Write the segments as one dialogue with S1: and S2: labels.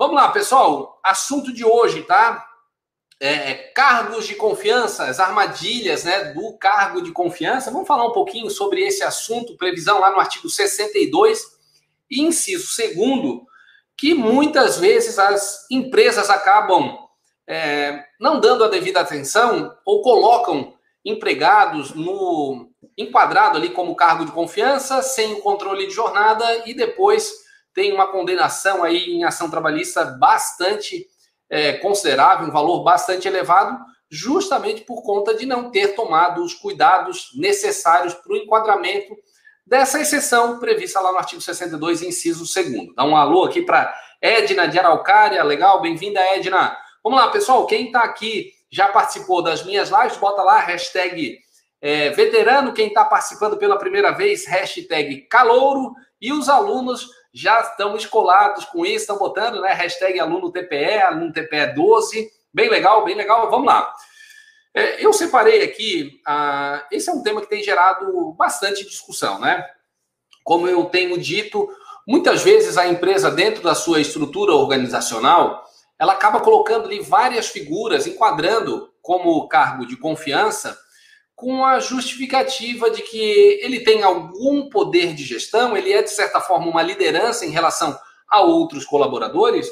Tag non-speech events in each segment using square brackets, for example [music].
S1: Vamos lá, pessoal. Assunto de hoje, tá? É, cargos de confiança, as armadilhas né, do cargo de confiança. Vamos falar um pouquinho sobre esse assunto, previsão lá no artigo 62, inciso segundo, que muitas vezes as empresas acabam é, não dando a devida atenção ou colocam empregados no enquadrado ali como cargo de confiança, sem o controle de jornada e depois tem uma condenação aí em ação trabalhista bastante é, considerável, um valor bastante elevado, justamente por conta de não ter tomado os cuidados necessários para o enquadramento dessa exceção prevista lá no artigo 62, inciso 2. Dá um alô aqui para Edna de Araucária, legal? Bem-vinda, Edna. Vamos lá, pessoal, quem está aqui já participou das minhas lives, bota lá, hashtag é, veterano, quem está participando pela primeira vez, hashtag calouro, e os alunos já estão escolados com isso, estão botando, né? Hashtag aluno TPE, aluno TPE 12. Bem legal, bem legal. Vamos lá. É, eu separei aqui, ah, esse é um tema que tem gerado bastante discussão, né? Como eu tenho dito, muitas vezes a empresa, dentro da sua estrutura organizacional, ela acaba colocando ali várias figuras, enquadrando como cargo de confiança com a justificativa de que ele tem algum poder de gestão, ele é, de certa forma, uma liderança em relação a outros colaboradores,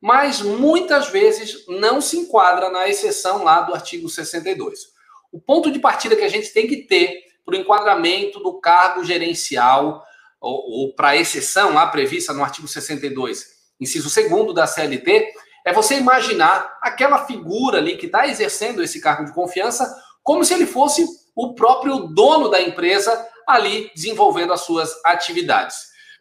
S1: mas muitas vezes não se enquadra na exceção lá do artigo 62. O ponto de partida que a gente tem que ter para o enquadramento do cargo gerencial, ou, ou para a exceção lá prevista no artigo 62, inciso 2 da CLT, é você imaginar aquela figura ali que está exercendo esse cargo de confiança como se ele fosse o próprio dono da empresa ali desenvolvendo as suas atividades.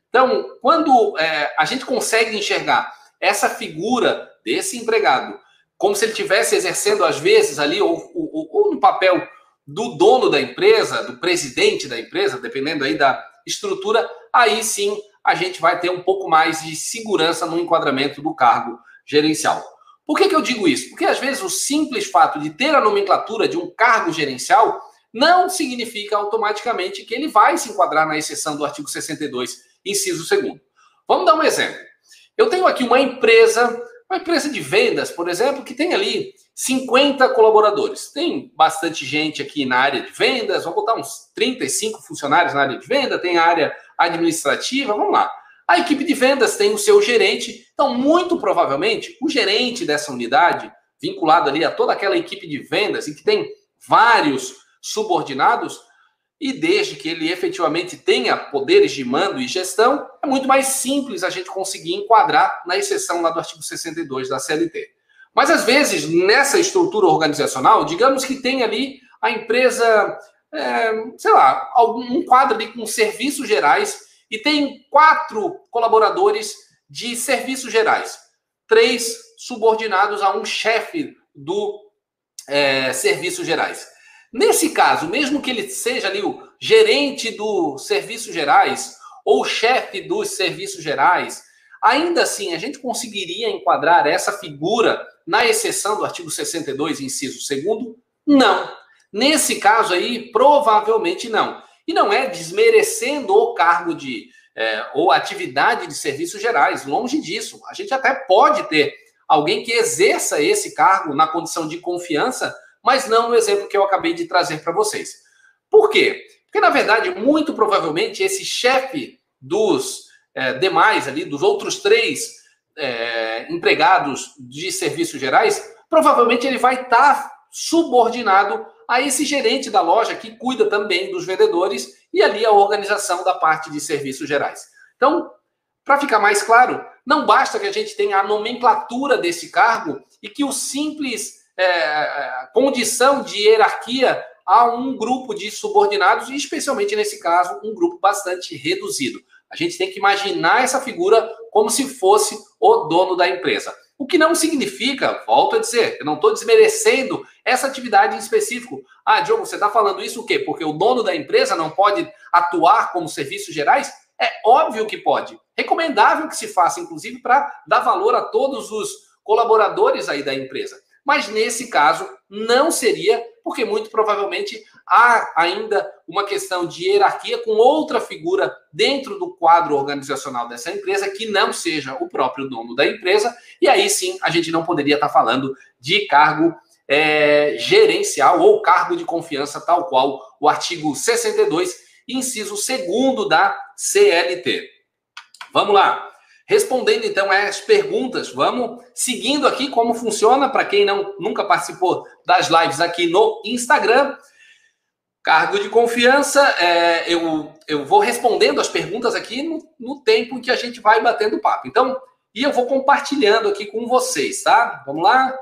S1: Então, quando é, a gente consegue enxergar essa figura desse empregado como se ele estivesse exercendo, às vezes, ali, ou, ou, ou no papel do dono da empresa, do presidente da empresa, dependendo aí da estrutura, aí sim a gente vai ter um pouco mais de segurança no enquadramento do cargo gerencial. Por que, que eu digo isso? Porque às vezes o simples fato de ter a nomenclatura de um cargo gerencial não significa automaticamente que ele vai se enquadrar na exceção do artigo 62, inciso 2. Vamos dar um exemplo. Eu tenho aqui uma empresa, uma empresa de vendas, por exemplo, que tem ali 50 colaboradores. Tem bastante gente aqui na área de vendas, vamos botar uns 35 funcionários na área de venda, tem a área administrativa, vamos lá. A equipe de vendas tem o seu gerente, então, muito provavelmente, o gerente dessa unidade, vinculado ali a toda aquela equipe de vendas e que tem vários subordinados, e desde que ele efetivamente tenha poderes de mando e gestão, é muito mais simples a gente conseguir enquadrar na exceção lá do artigo 62 da CLT. Mas às vezes, nessa estrutura organizacional, digamos que tem ali a empresa, é, sei lá, um quadro ali com serviços gerais e tem quatro colaboradores de serviços gerais, três subordinados a um chefe do é, serviços gerais. Nesse caso, mesmo que ele seja ali o gerente dos serviços gerais ou chefe dos serviços gerais, ainda assim a gente conseguiria enquadrar essa figura na exceção do artigo 62, inciso 2? Não. Nesse caso aí, provavelmente não. E não é desmerecendo o cargo de é, ou atividade de serviços gerais, longe disso. A gente até pode ter alguém que exerça esse cargo na condição de confiança, mas não no exemplo que eu acabei de trazer para vocês. Por quê? Porque, na verdade, muito provavelmente esse chefe dos é, demais ali, dos outros três é, empregados de serviços gerais, provavelmente ele vai estar tá subordinado a esse gerente da loja que cuida também dos vendedores e ali a organização da parte de serviços gerais. Então, para ficar mais claro, não basta que a gente tenha a nomenclatura desse cargo e que o simples é, condição de hierarquia a um grupo de subordinados, e especialmente nesse caso, um grupo bastante reduzido. A gente tem que imaginar essa figura como se fosse o dono da empresa. O que não significa, volto a dizer, eu não estou desmerecendo essa atividade em específico. Ah, Diogo, você está falando isso o quê? Porque o dono da empresa não pode atuar como serviços gerais? É óbvio que pode. Recomendável que se faça, inclusive, para dar valor a todos os colaboradores aí da empresa. Mas nesse caso, não seria, porque muito provavelmente há ainda uma questão de hierarquia com outra figura dentro do quadro organizacional dessa empresa que não seja o próprio dono da empresa, e aí sim a gente não poderia estar falando de cargo é, gerencial ou cargo de confiança, tal qual o artigo 62, inciso 2 da CLT. Vamos lá. Respondendo então às perguntas, vamos seguindo aqui como funciona para quem não nunca participou das lives aqui no Instagram. Cargo de confiança, é, eu, eu vou respondendo as perguntas aqui no, no tempo em que a gente vai batendo papo. Então, e eu vou compartilhando aqui com vocês, tá? Vamos lá.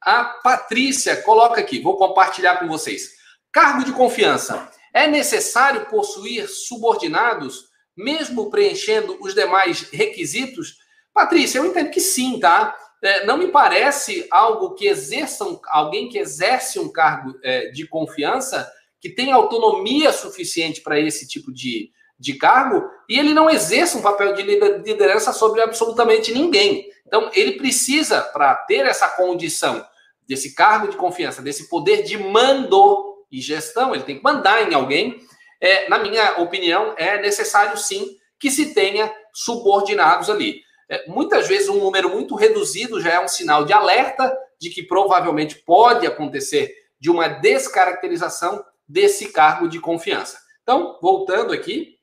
S1: A Patrícia coloca aqui, vou compartilhar com vocês. Cargo de confiança. É necessário possuir subordinados mesmo preenchendo os demais requisitos? Patrícia, eu entendo que sim, tá? É, não me parece algo que exerçam, alguém que exerce um cargo é, de confiança, que tem autonomia suficiente para esse tipo de, de cargo, e ele não exerce um papel de liderança sobre absolutamente ninguém. Então, ele precisa, para ter essa condição desse cargo de confiança, desse poder de mando e gestão, ele tem que mandar em alguém, é, na minha opinião, é necessário sim que se tenha subordinados ali. É, muitas vezes um número muito reduzido já é um sinal de alerta de que provavelmente pode acontecer de uma descaracterização desse cargo de confiança. Então, voltando aqui,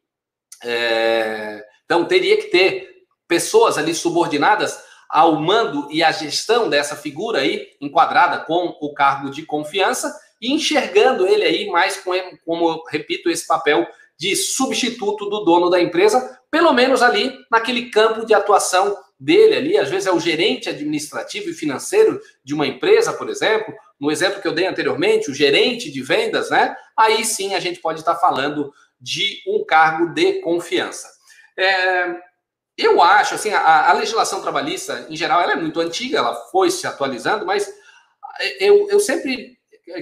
S1: é, então teria que ter pessoas ali subordinadas ao mando e à gestão dessa figura aí, enquadrada com o cargo de confiança, e enxergando ele aí mais com, como, repito, esse papel de substituto do dono da empresa, pelo menos ali naquele campo de atuação dele ali, às vezes é o gerente administrativo e financeiro de uma empresa, por exemplo, no exemplo que eu dei anteriormente, o gerente de vendas, né? Aí sim a gente pode estar falando de um cargo de confiança. É, eu acho, assim, a, a, legislação trabalhista, em geral, ela é muito antiga, ela foi se atualizando, mas eu, eu sempre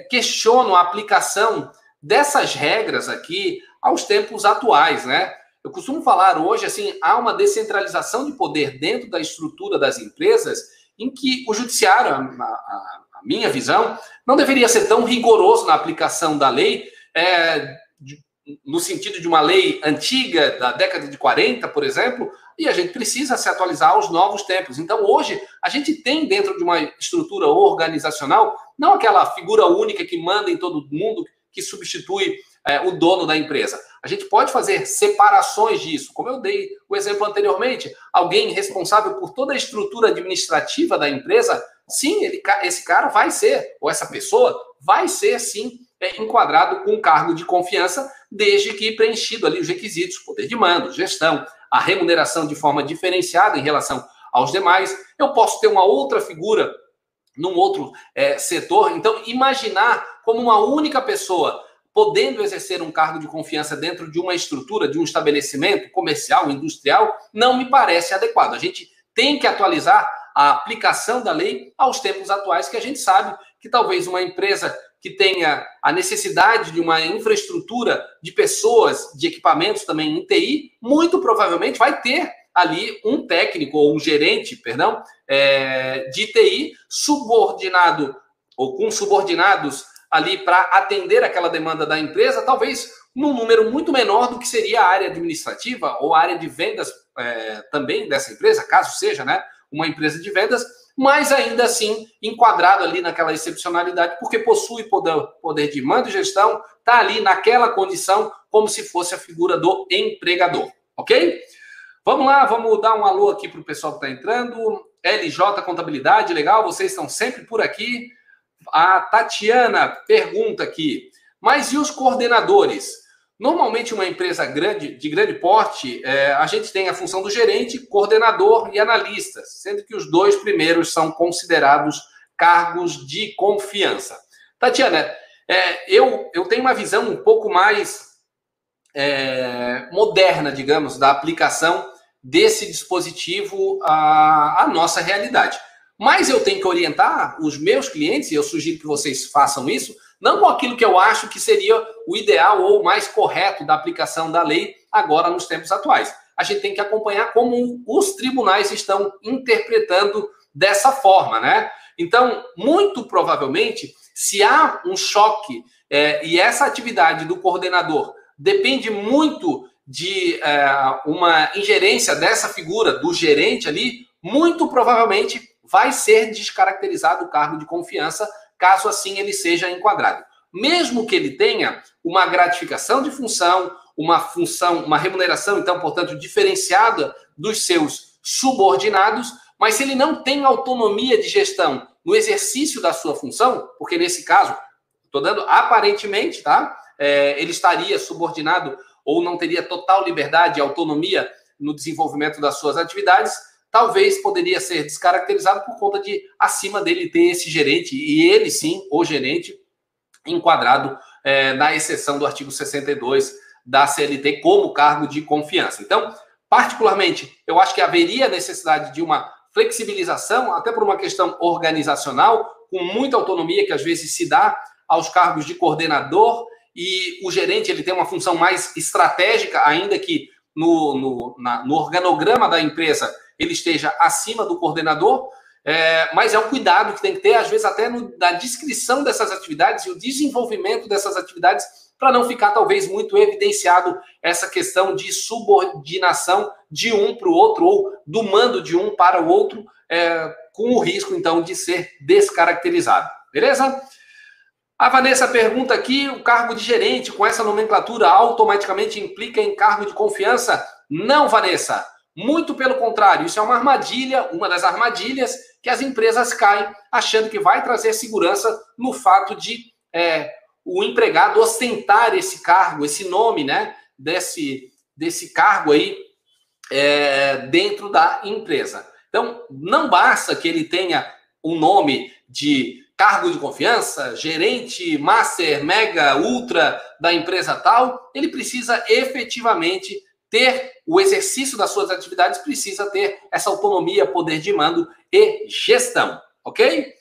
S1: questiono a aplicação dessas regras aqui aos tempos atuais, né? Eu costumo falar hoje assim, há uma descentralização de poder dentro da estrutura das empresas em que o judiciário, a, a, a minha visão, não deveria ser tão rigoroso na aplicação da lei, é, no sentido de uma lei antiga, da década de 40, por exemplo, e a gente precisa se atualizar aos novos tempos. Então, hoje, a gente tem dentro de uma estrutura organizacional não aquela figura única que manda em todo mundo, que substitui é, o dono da empresa. A gente pode fazer separações disso, como eu dei o exemplo anteriormente. Alguém responsável por toda a estrutura administrativa da empresa, sim, ele, esse cara vai ser, ou essa pessoa vai ser, sim, é, enquadrado com um cargo de confiança, desde que preenchido ali os requisitos, poder de mando, gestão, a remuneração de forma diferenciada em relação aos demais. Eu posso ter uma outra figura num outro é, setor. Então, imaginar como uma única pessoa podendo exercer um cargo de confiança dentro de uma estrutura, de um estabelecimento comercial, industrial, não me parece adequado. A gente tem que atualizar a aplicação da lei aos tempos atuais, que a gente sabe que talvez uma empresa que tenha a necessidade de uma infraestrutura de pessoas, de equipamentos também em TI, muito provavelmente vai ter ali um técnico ou um gerente, perdão, é, de TI subordinado ou com subordinados ali para atender aquela demanda da empresa, talvez num número muito menor do que seria a área administrativa ou a área de vendas é, também dessa empresa, caso seja, né, uma empresa de vendas, mas ainda assim enquadrado ali naquela excepcionalidade, porque possui poder, poder de mando e gestão, está ali naquela condição como se fosse a figura do empregador, ok? Vamos lá, vamos dar um alô aqui para o pessoal que está entrando. LJ Contabilidade, legal, vocês estão sempre por aqui. A Tatiana pergunta aqui, mas e os coordenadores? Normalmente, uma empresa grande, de grande porte, é, a gente tem a função do gerente, coordenador e analista, sendo que os dois primeiros são considerados cargos de confiança. Tatiana, é, eu, eu tenho uma visão um pouco mais é, moderna, digamos, da aplicação desse dispositivo à, à nossa realidade. Mas eu tenho que orientar os meus clientes, e eu sugiro que vocês façam isso, não com aquilo que eu acho que seria o ideal ou o mais correto da aplicação da lei agora nos tempos atuais. A gente tem que acompanhar como os tribunais estão interpretando dessa forma, né? Então, muito provavelmente, se há um choque é, e essa atividade do coordenador depende muito de é, uma ingerência dessa figura, do gerente ali, muito provavelmente vai ser descaracterizado o cargo de confiança, caso assim ele seja enquadrado. Mesmo que ele tenha uma gratificação de função, uma função, uma remuneração, então, portanto, diferenciada dos seus subordinados, mas se ele não tem autonomia de gestão no exercício da sua função, porque nesse caso, estou dando aparentemente, tá? É, ele estaria subordinado ou não teria total liberdade e autonomia no desenvolvimento das suas atividades, talvez poderia ser descaracterizado por conta de acima dele ter esse gerente, e ele sim, o gerente, enquadrado é, na exceção do artigo 62 da CLT como cargo de confiança. Então, particularmente, eu acho que haveria necessidade de uma flexibilização, até por uma questão organizacional, com muita autonomia que às vezes se dá aos cargos de coordenador e o gerente ele tem uma função mais estratégica, ainda que no, no, na, no organograma da empresa ele esteja acima do coordenador, é, mas é um cuidado que tem que ter, às vezes, até no, na descrição dessas atividades e o desenvolvimento dessas atividades, para não ficar, talvez, muito evidenciado essa questão de subordinação de um para o outro, ou do mando de um para o outro, é, com o risco, então, de ser descaracterizado. Beleza? A Vanessa pergunta aqui: o cargo de gerente com essa nomenclatura automaticamente implica em cargo de confiança? Não, Vanessa. Muito pelo contrário, isso é uma armadilha, uma das armadilhas que as empresas caem, achando que vai trazer segurança no fato de é, o empregado ostentar esse cargo, esse nome, né, desse, desse cargo aí é, dentro da empresa. Então, não basta que ele tenha um nome de cargo de confiança, gerente, master, mega, ultra da empresa tal, ele precisa efetivamente ter o exercício das suas atividades, precisa ter essa autonomia, poder de mando e gestão, ok?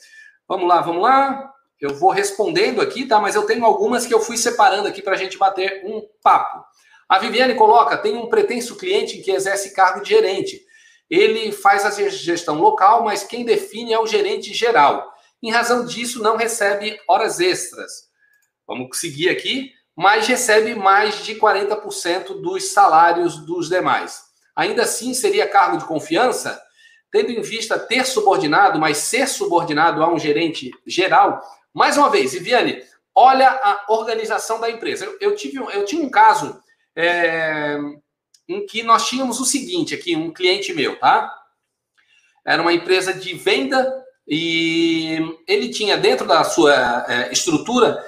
S1: Vamos lá, vamos lá. Eu vou respondendo aqui, tá? Mas eu tenho algumas que eu fui separando aqui para a gente bater um papo. A Viviane coloca: tem um pretenso cliente que exerce cargo de gerente. Ele faz a gestão local, mas quem define é o gerente geral. Em razão disso, não recebe horas extras. Vamos seguir aqui, mas recebe mais de 40% dos salários dos demais. Ainda assim, seria cargo de confiança, tendo em vista ter subordinado, mas ser subordinado a um gerente geral. Mais uma vez, Viviane, olha a organização da empresa. Eu, eu tive, eu tinha um caso é, em que nós tínhamos o seguinte aqui, um cliente meu, tá? Era uma empresa de venda e ele tinha dentro da sua é, estrutura,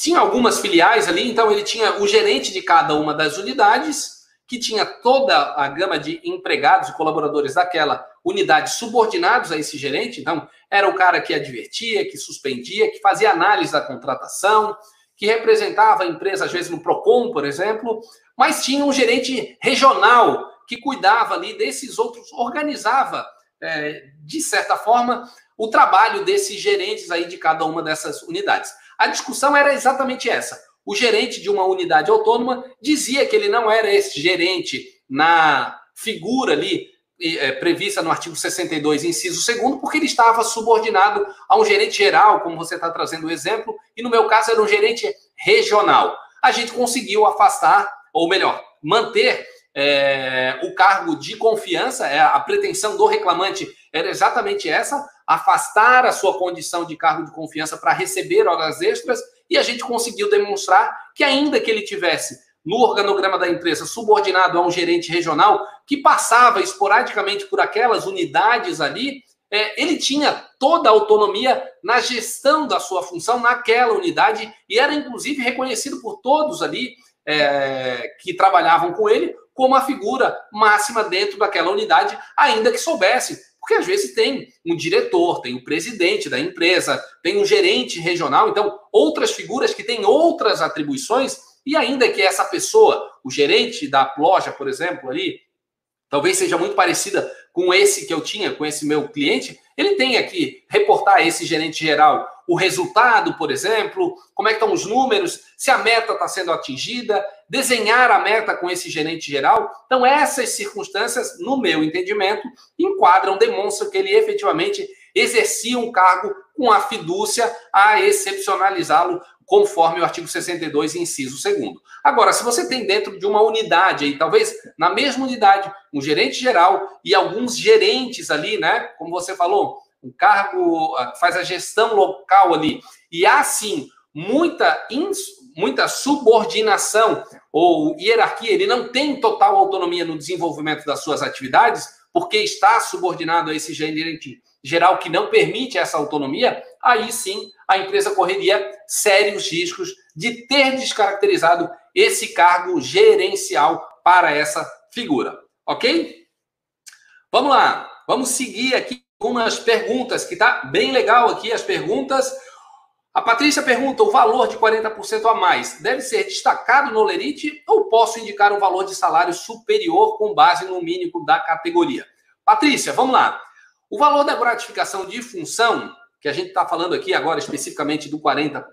S1: tinha algumas filiais ali, então ele tinha o gerente de cada uma das unidades, que tinha toda a gama de empregados e colaboradores daquela unidade subordinados a esse gerente. Então, era o cara que advertia, que suspendia, que fazia análise da contratação, que representava a empresa, às vezes, no PROCON, por exemplo, mas tinha um gerente regional que cuidava ali desses outros, organizava, é, de certa forma, o trabalho desses gerentes aí de cada uma dessas unidades. A discussão era exatamente essa. O gerente de uma unidade autônoma dizia que ele não era esse gerente na figura ali é, prevista no artigo 62, inciso 2, porque ele estava subordinado a um gerente geral, como você está trazendo o exemplo, e no meu caso era um gerente regional. A gente conseguiu afastar, ou melhor, manter é, o cargo de confiança, é, a pretensão do reclamante era exatamente essa, afastar a sua condição de cargo de confiança para receber horas extras, e a gente conseguiu demonstrar que, ainda que ele tivesse no organograma da empresa subordinado a um gerente regional que passava esporadicamente por aquelas unidades ali, é, ele tinha toda a autonomia na gestão da sua função naquela unidade e era inclusive reconhecido por todos ali é, que trabalhavam com ele como a figura máxima dentro daquela unidade, ainda que soubesse porque às vezes tem um diretor, tem o presidente da empresa, tem um gerente regional, então outras figuras que têm outras atribuições, e ainda que essa pessoa, o gerente da loja, por exemplo, ali, talvez seja muito parecida com esse que eu tinha, com esse meu cliente, ele tem que reportar esse gerente geral o resultado, por exemplo, como é que estão os números, se a meta está sendo atingida, desenhar a meta com esse gerente geral. Então, essas circunstâncias, no meu entendimento, enquadram, demonstram que ele efetivamente exercia um cargo com a fidúcia a excepcionalizá-lo conforme o artigo 62, inciso 2 Agora, se você tem dentro de uma unidade aí, talvez na mesma unidade, um gerente geral e alguns gerentes ali, né, como você falou, um cargo faz a gestão local ali, e há sim muita, muita subordinação ou hierarquia, ele não tem total autonomia no desenvolvimento das suas atividades, porque está subordinado a esse gerente geral que não permite essa autonomia, aí sim a empresa correria sérios riscos de ter descaracterizado esse cargo gerencial para essa figura, ok? Vamos lá, vamos seguir aqui umas perguntas, que tá bem legal aqui as perguntas. A Patrícia pergunta: o valor de 40% a mais deve ser destacado no Lerite ou posso indicar um valor de salário superior com base no mínimo da categoria? Patrícia, vamos lá. O valor da gratificação de função, que a gente está falando aqui agora especificamente do 40%,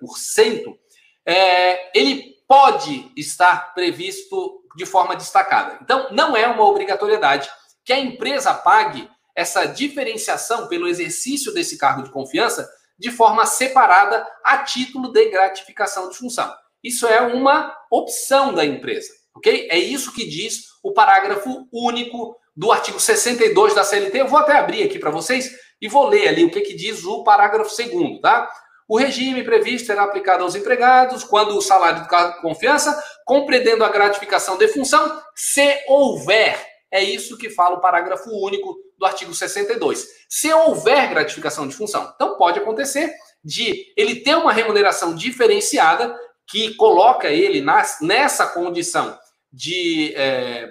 S1: é, ele pode estar previsto de forma destacada. Então, não é uma obrigatoriedade que a empresa pague essa diferenciação pelo exercício desse cargo de confiança de forma separada a título de gratificação de função. Isso é uma opção da empresa, ok? É isso que diz o parágrafo único do artigo 62 da CLT. Eu vou até abrir aqui para vocês e vou ler ali o que, que diz o parágrafo segundo, tá? O regime previsto será aplicado aos empregados quando o salário do cargo de confiança, compreendendo a gratificação de função, se houver. É isso que fala o parágrafo único do artigo 62. Se houver gratificação de função. Então, pode acontecer de ele ter uma remuneração diferenciada que coloca ele nas, nessa condição de é,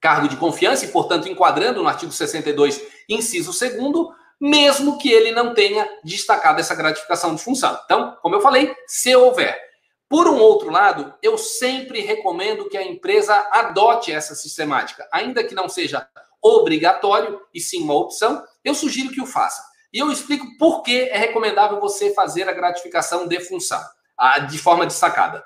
S1: cargo de confiança e, portanto, enquadrando no artigo 62, inciso 2 mesmo que ele não tenha destacado essa gratificação de função. Então, como eu falei, se houver. Por um outro lado, eu sempre recomendo que a empresa adote essa sistemática, ainda que não seja obrigatório e sim uma opção, eu sugiro que o faça. E eu explico por que é recomendável você fazer a gratificação de função, de forma destacada.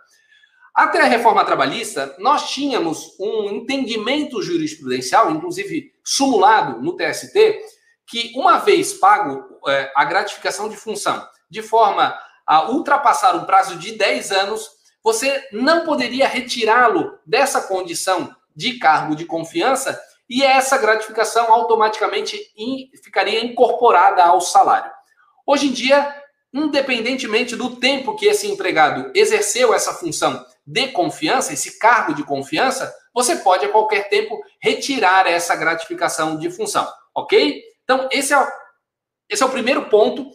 S1: Até a reforma trabalhista, nós tínhamos um entendimento jurisprudencial, inclusive sumulado no TST, que uma vez pago é, a gratificação de função de forma a ultrapassar um prazo de 10 anos, você não poderia retirá-lo dessa condição de cargo de confiança e essa gratificação automaticamente ficaria incorporada ao salário. Hoje em dia, independentemente do tempo que esse empregado exerceu essa função de confiança, esse cargo de confiança, você pode a qualquer tempo retirar essa gratificação de função, ok? Então, esse é, o, esse é o primeiro ponto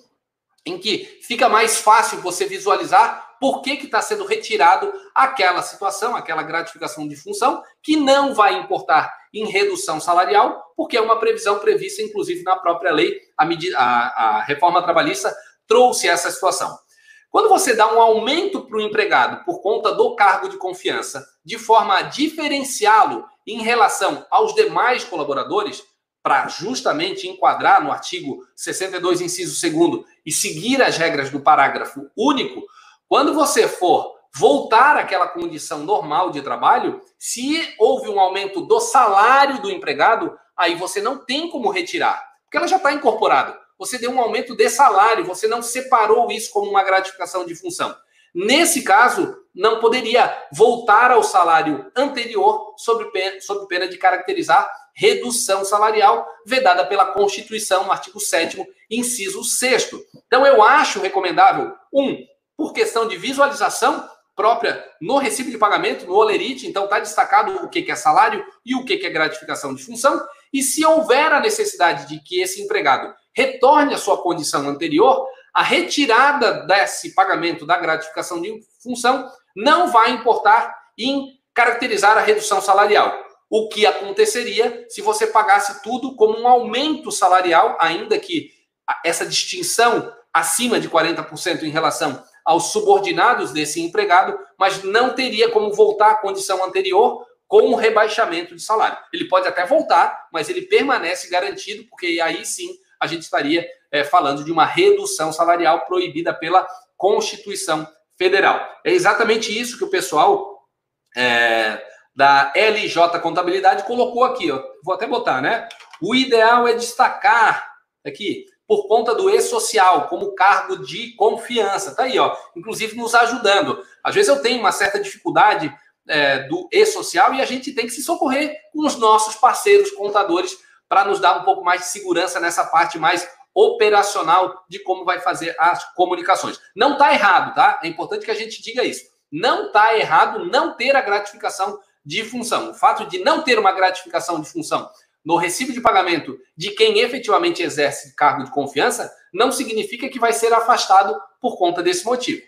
S1: em que fica mais fácil você visualizar por que está sendo retirado aquela situação, aquela gratificação de função, que não vai importar em redução salarial, porque é uma previsão prevista, inclusive, na própria lei, a, medida, a, a reforma trabalhista trouxe essa situação. Quando você dá um aumento para o empregado por conta do cargo de confiança, de forma a diferenciá-lo em relação aos demais colaboradores, para justamente enquadrar no artigo 62, inciso 2 e seguir as regras do parágrafo único, quando você for voltar àquela condição normal de trabalho, se houve um aumento do salário do empregado, aí você não tem como retirar, porque ela já está incorporada. Você deu um aumento de salário, você não separou isso como uma gratificação de função. Nesse caso, não poderia voltar ao salário anterior sob pena, sob pena de caracterizar redução salarial vedada pela Constituição, artigo 7 inciso 6 Então, eu acho recomendável, um, por questão de visualização própria no recibo de pagamento, no Olerite, então está destacado o que é salário e o que é gratificação de função, e se houver a necessidade de que esse empregado retorne à sua condição anterior, a retirada desse pagamento da gratificação de função não vai importar em caracterizar a redução salarial o que aconteceria se você pagasse tudo como um aumento salarial, ainda que essa distinção acima de 40% em relação aos subordinados desse empregado, mas não teria como voltar à condição anterior com um rebaixamento de salário. Ele pode até voltar, mas ele permanece garantido, porque aí sim a gente estaria é, falando de uma redução salarial proibida pela Constituição Federal. É exatamente isso que o pessoal é, da LJ Contabilidade colocou aqui. Ó. Vou até botar, né? O ideal é destacar aqui por conta do e-social como cargo de confiança. Tá aí, ó, inclusive nos ajudando. Às vezes eu tenho uma certa dificuldade é, do e-social e a gente tem que se socorrer com os nossos parceiros contadores para nos dar um pouco mais de segurança nessa parte mais operacional de como vai fazer as comunicações. Não está errado, tá? É importante que a gente diga isso. Não está errado não ter a gratificação de função. O fato de não ter uma gratificação de função no recibo de pagamento de quem efetivamente exerce cargo de confiança não significa que vai ser afastado por conta desse motivo.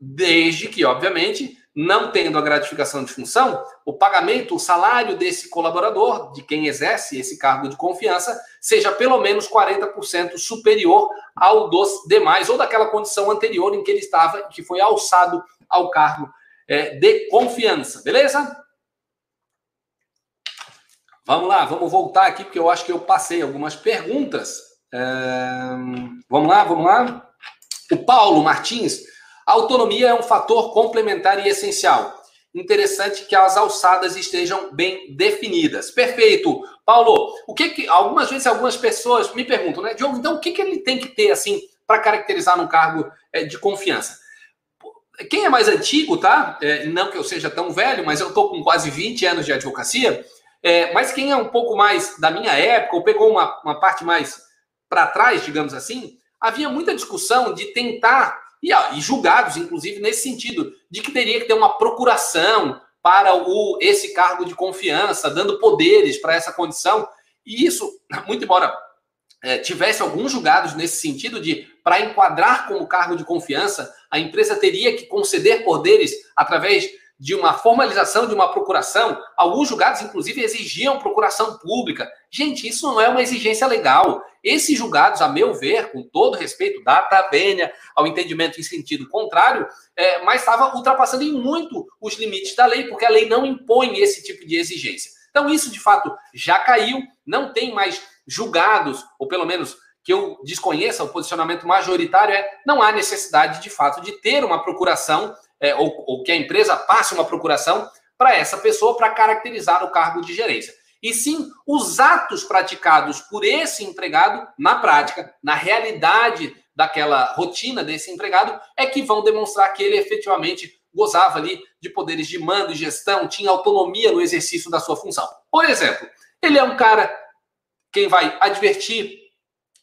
S1: Desde que, obviamente, não tendo a gratificação de função, o pagamento, o salário desse colaborador, de quem exerce esse cargo de confiança, seja pelo menos 40% superior ao dos demais, ou daquela condição anterior em que ele estava, que foi alçado ao cargo é, de confiança. Beleza? Vamos lá, vamos voltar aqui, porque eu acho que eu passei algumas perguntas. É... Vamos lá, vamos lá. O Paulo Martins, a autonomia é um fator complementar e essencial. Interessante que as alçadas estejam bem definidas. Perfeito. Paulo, o que que algumas vezes algumas pessoas me perguntam, né, Diogo, então o que, que ele tem que ter assim para caracterizar num cargo é, de confiança? Quem é mais antigo, tá? É, não que eu seja tão velho, mas eu tô com quase 20 anos de advocacia. É, mas quem é um pouco mais da minha época, ou pegou uma, uma parte mais para trás, digamos assim, havia muita discussão de tentar, e, e, julgados, inclusive, nesse sentido, de que teria que ter uma procuração para o, esse cargo de confiança, dando poderes para essa condição. E isso, [laughs] muito embora é, tivesse alguns julgados nesse sentido de, para enquadrar como cargo de confiança, a empresa teria que conceder poderes através de uma formalização de uma procuração, alguns julgados, inclusive, exigiam procuração pública. Gente, isso não é uma exigência legal. Esses julgados, a meu ver, com todo respeito, data vênia ao entendimento em sentido contrário, é, mas estava ultrapassando em muito os limites da lei, porque a lei não impõe esse tipo de exigência. Então, isso de fato já caiu, não tem mais julgados, ou pelo menos que eu desconheça o posicionamento majoritário é não há necessidade de fato de ter uma procuração é, ou, ou que a empresa passe uma procuração para essa pessoa para caracterizar o cargo de gerência. E sim os atos praticados por esse empregado na prática, na realidade daquela rotina desse empregado, é que vão demonstrar que ele efetivamente gozava ali de poderes de mando e gestão, tinha autonomia no exercício da sua função. Por exemplo, ele é um cara quem vai advertir,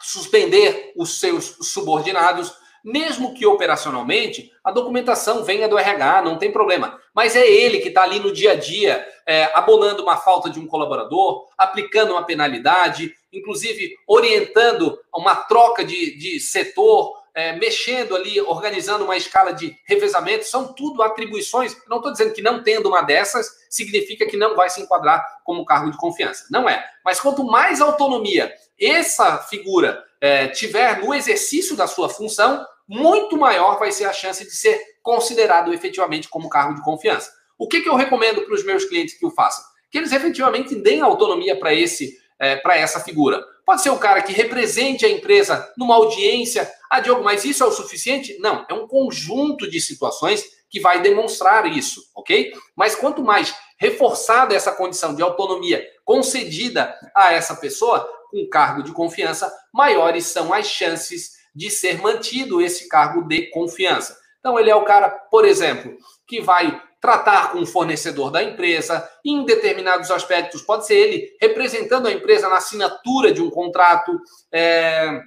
S1: suspender os seus subordinados, mesmo que operacionalmente a documentação venha do RH, não tem problema. Mas é ele que está ali no dia a dia, é, abonando uma falta de um colaborador, aplicando uma penalidade, inclusive orientando uma troca de, de setor, é, mexendo ali, organizando uma escala de revezamento, são tudo atribuições. Não estou dizendo que não tendo uma dessas significa que não vai se enquadrar como cargo de confiança. Não é. Mas quanto mais autonomia essa figura é, tiver no exercício da sua função, muito maior vai ser a chance de ser considerado efetivamente como cargo de confiança. O que, que eu recomendo para os meus clientes que o façam? Que eles efetivamente deem autonomia para esse é, para essa figura. Pode ser o cara que represente a empresa numa audiência. Ah, Diogo, mas isso é o suficiente? Não, é um conjunto de situações que vai demonstrar isso, ok? Mas quanto mais reforçada essa condição de autonomia concedida a essa pessoa, com cargo de confiança, maiores são as chances de ser mantido esse cargo de confiança. Então, ele é o cara, por exemplo, que vai tratar com o fornecedor da empresa, em determinados aspectos, pode ser ele representando a empresa na assinatura de um contrato, é,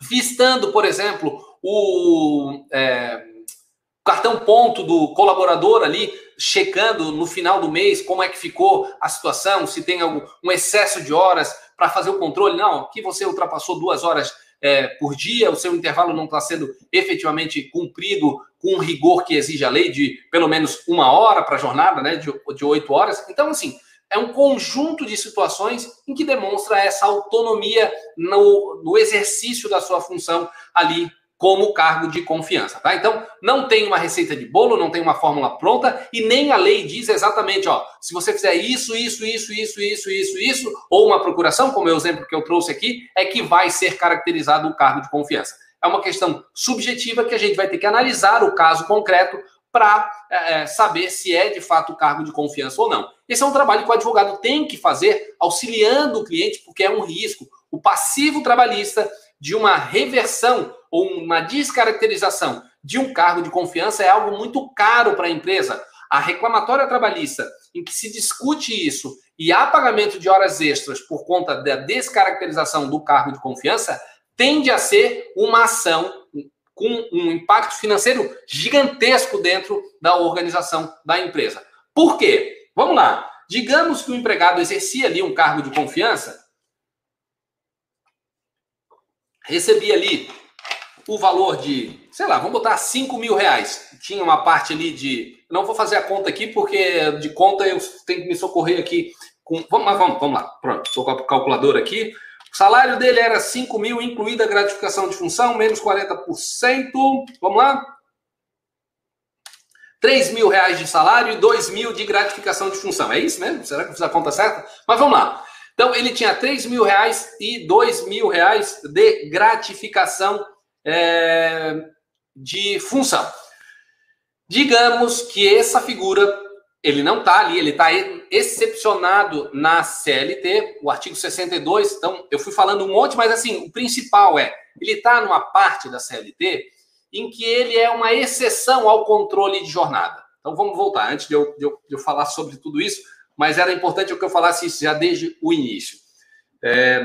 S1: vistando, por exemplo, o é, cartão ponto do colaborador ali, checando no final do mês como é que ficou a situação, se tem algum um excesso de horas para fazer o controle. Não, que você ultrapassou duas horas é, por dia, o seu intervalo não está sendo efetivamente cumprido com o rigor que exige a lei de pelo menos uma hora para a jornada, né, de oito horas. Então, assim, é um conjunto de situações em que demonstra essa autonomia no, no exercício da sua função ali como cargo de confiança, tá? Então, não tem uma receita de bolo, não tem uma fórmula pronta e nem a lei diz exatamente, ó, se você fizer isso, isso, isso, isso, isso, isso, isso, ou uma procuração, como é o exemplo que eu trouxe aqui, é que vai ser caracterizado o cargo de confiança. É uma questão subjetiva que a gente vai ter que analisar o caso concreto para é, é, saber se é de fato cargo de confiança ou não. Esse é um trabalho que o advogado tem que fazer auxiliando o cliente, porque é um risco. O passivo trabalhista de uma reversão ou uma descaracterização de um cargo de confiança é algo muito caro para a empresa. A reclamatória trabalhista, em que se discute isso e há pagamento de horas extras por conta da descaracterização do cargo de confiança, tende a ser uma ação com um impacto financeiro gigantesco dentro da organização da empresa. Por quê? Vamos lá. Digamos que o empregado exercia ali um cargo de confiança recebi ali o valor de, sei lá, vamos botar 5 mil reais. Tinha uma parte ali de. Não vou fazer a conta aqui, porque de conta eu tenho que me socorrer aqui. Com, vamos, vamos, vamos lá. Pronto, estou com a calculadora aqui. O salário dele era 5 mil, incluída a gratificação de função, menos 40%. Vamos lá? 3 mil reais de salário e 2 mil de gratificação de função. É isso mesmo? Será que eu fiz a conta certa? Mas vamos lá. Então, ele tinha 3 mil reais e 2 mil reais de gratificação é, de função. Digamos que essa figura, ele não está ali, ele está excepcionado na CLT, o artigo 62. Então, eu fui falando um monte, mas assim, o principal é, ele está numa parte da CLT em que ele é uma exceção ao controle de jornada. Então, vamos voltar, antes de eu, de eu, de eu falar sobre tudo isso, mas era importante que eu falasse isso já desde o início. É,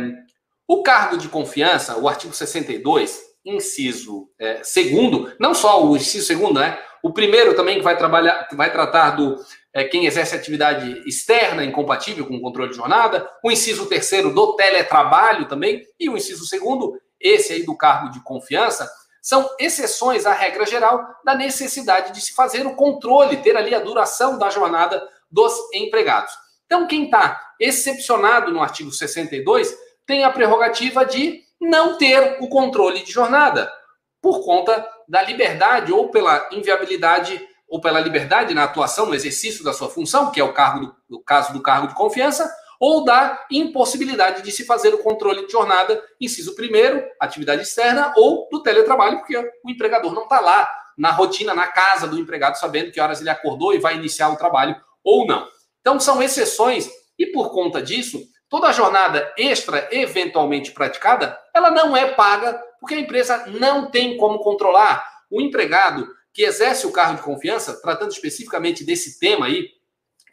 S1: o cargo de confiança, o artigo 62, inciso é, segundo, não só o inciso segundo, né? O primeiro também que vai trabalhar, vai tratar do é, quem exerce atividade externa incompatível com o controle de jornada, o inciso terceiro do teletrabalho também, e o inciso segundo, esse aí do cargo de confiança, são exceções à regra geral da necessidade de se fazer o controle, ter ali a duração da jornada dos empregados. Então, quem está excepcionado no artigo 62 tem a prerrogativa de não ter o controle de jornada, por conta da liberdade ou pela inviabilidade ou pela liberdade na atuação, no exercício da sua função, que é o cargo do, caso do cargo de confiança, ou da impossibilidade de se fazer o controle de jornada, inciso primeiro, atividade externa, ou do teletrabalho, porque o empregador não está lá na rotina, na casa do empregado, sabendo que horas ele acordou e vai iniciar o trabalho ou não. Então, são exceções, e por conta disso, toda jornada extra eventualmente praticada, ela não é paga, porque a empresa não tem como controlar. O empregado que exerce o cargo de confiança, tratando especificamente desse tema aí,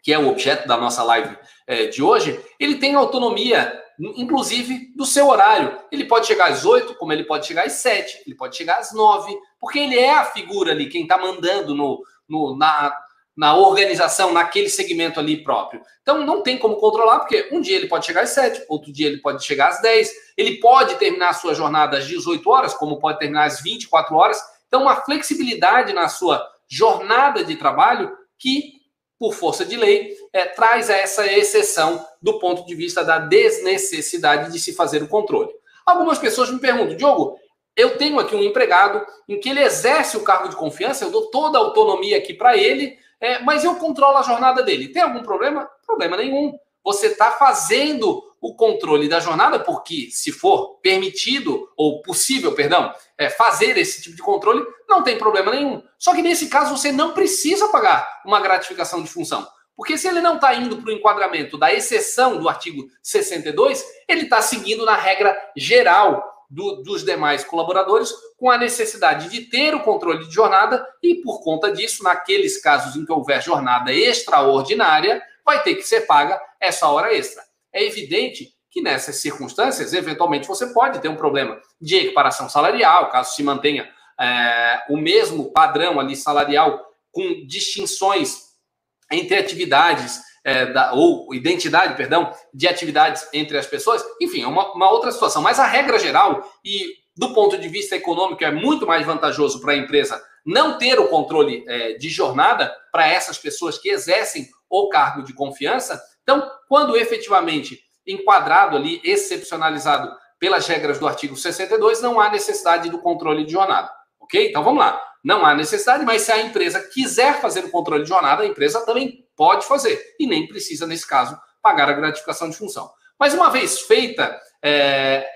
S1: que é o objeto da nossa live é, de hoje, ele tem autonomia, inclusive, do seu horário. Ele pode chegar às 8, como ele pode chegar às 7, ele pode chegar às 9, porque ele é a figura ali, quem está mandando no, no, na, na organização, naquele segmento ali próprio. Então não tem como controlar, porque um dia ele pode chegar às 7, outro dia ele pode chegar às 10, ele pode terminar a sua jornada às 18 horas, como pode terminar às 24 horas. Então, uma flexibilidade na sua jornada de trabalho que, por força de lei, é, traz essa exceção do ponto de vista da desnecessidade de se fazer o controle. Algumas pessoas me perguntam, Diogo, eu tenho aqui um empregado em que ele exerce o cargo de confiança, eu dou toda a autonomia aqui para ele, é, mas eu controlo a jornada dele. Tem algum problema? Problema nenhum. Você está fazendo o controle da jornada, porque se for permitido, ou possível, perdão, é, fazer esse tipo de controle, não tem problema nenhum. Só que nesse caso você não precisa pagar uma gratificação de função. Porque se ele não está indo para o enquadramento da exceção do artigo 62, ele está seguindo na regra geral do, dos demais colaboradores, com a necessidade de ter o controle de jornada e, por conta disso, naqueles casos em que houver jornada extraordinária, vai ter que ser paga essa hora extra. É evidente que nessas circunstâncias, eventualmente, você pode ter um problema de equiparação salarial, caso se mantenha é, o mesmo padrão ali salarial com distinções entre atividades é, da, ou identidade, perdão, de atividades entre as pessoas, enfim, é uma, uma outra situação. Mas a regra geral, e do ponto de vista econômico, é muito mais vantajoso para a empresa não ter o controle é, de jornada para essas pessoas que exercem o cargo de confiança. Então, quando efetivamente enquadrado ali, excepcionalizado pelas regras do artigo 62, não há necessidade do controle de jornada. Ok? Então vamos lá. Não há necessidade, mas se a empresa quiser fazer o controle de jornada, a empresa também pode fazer. E nem precisa, nesse caso, pagar a gratificação de função. Mas uma vez feita, é,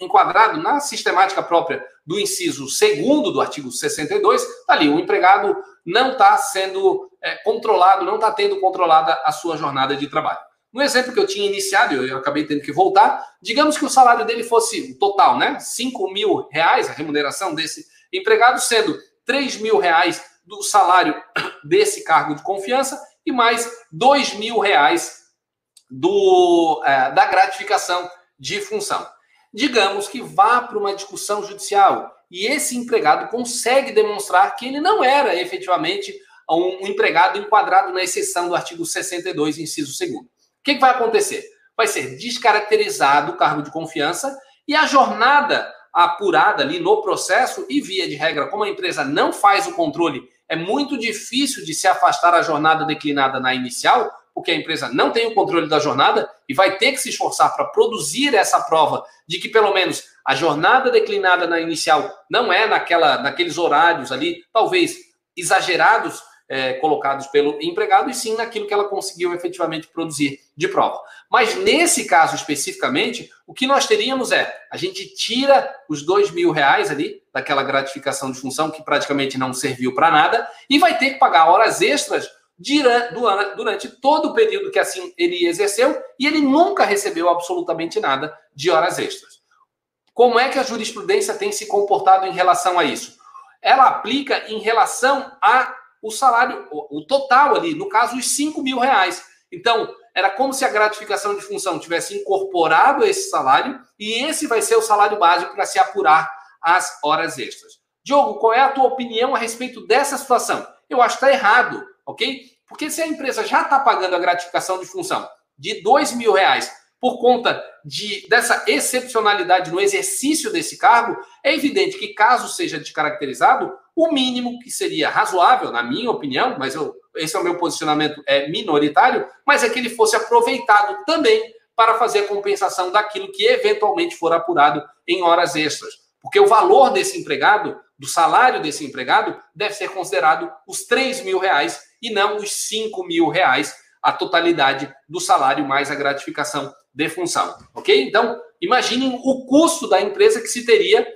S1: enquadrado na sistemática própria do inciso segundo do artigo 62, tá ali, o empregado não está sendo é, controlado, não está tendo controlada a sua jornada de trabalho. No exemplo que eu tinha iniciado, eu acabei tendo que voltar, digamos que o salário dele fosse total, né? 5 mil reais, a remuneração desse empregado, sendo 3 mil reais do salário [coughs] desse cargo de confiança e mais 2 mil reais do, é, da gratificação de função. Digamos que vá para uma discussão judicial e esse empregado consegue demonstrar que ele não era efetivamente um empregado enquadrado na exceção do artigo 62, inciso 2. O que, que vai acontecer? Vai ser descaracterizado o cargo de confiança e a jornada apurada ali no processo, e via de regra, como a empresa não faz o controle, é muito difícil de se afastar a jornada declinada na inicial, porque a empresa não tem o controle da jornada e vai ter que se esforçar para produzir essa prova de que pelo menos a jornada declinada na inicial não é naquela, naqueles horários ali, talvez exagerados, é, colocados pelo empregado, e sim naquilo que ela conseguiu efetivamente produzir de prova. Mas nesse caso especificamente, o que nós teríamos é a gente tira os dois mil reais ali daquela gratificação de função que praticamente não serviu para nada e vai ter que pagar horas extras durante todo o período que assim ele exerceu e ele nunca recebeu absolutamente nada de horas extras. Como é que a jurisprudência tem se comportado em relação a isso? Ela aplica em relação a o salário, o, total ali, no caso, os 5 mil reais. Então, era como se a gratificação de função tivesse incorporado esse salário e esse vai ser o salário básico para se apurar as horas extras. Diogo, qual é a tua opinião a respeito dessa situação? Eu acho que está errado ok? Porque se a empresa já está pagando a gratificação de função de dois mil reais por conta de, dessa excepcionalidade no exercício desse cargo, é evidente que, caso seja descaracterizado, o mínimo que seria razoável, na minha opinião, mas eu, esse é o meu posicionamento é minoritário, mas é que ele fosse aproveitado também para fazer a compensação daquilo que eventualmente for apurado em horas extras. Porque o valor desse empregado, do salário desse empregado, deve ser considerado os 3 mil reais e não os 5 mil reais, a totalidade do salário mais a gratificação de função. Ok? Então, imaginem o custo da empresa que se teria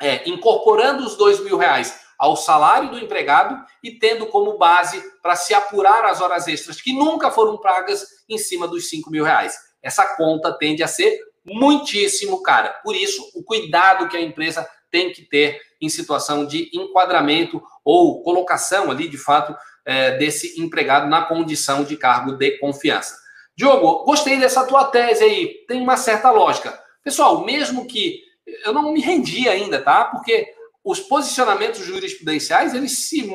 S1: é, incorporando os 2 mil reais ao salário do empregado e tendo como base para se apurar as horas extras que nunca foram pagas em cima dos 5 mil reais. Essa conta tende a ser muitíssimo cara. Por isso, o cuidado que a empresa tem que ter em situação de enquadramento ou colocação ali, de fato, é, desse empregado na condição de cargo de confiança. Diogo, gostei dessa tua tese aí, tem uma certa lógica. Pessoal, mesmo que eu não me rendi ainda, tá? Porque os posicionamentos jurisprudenciais eles se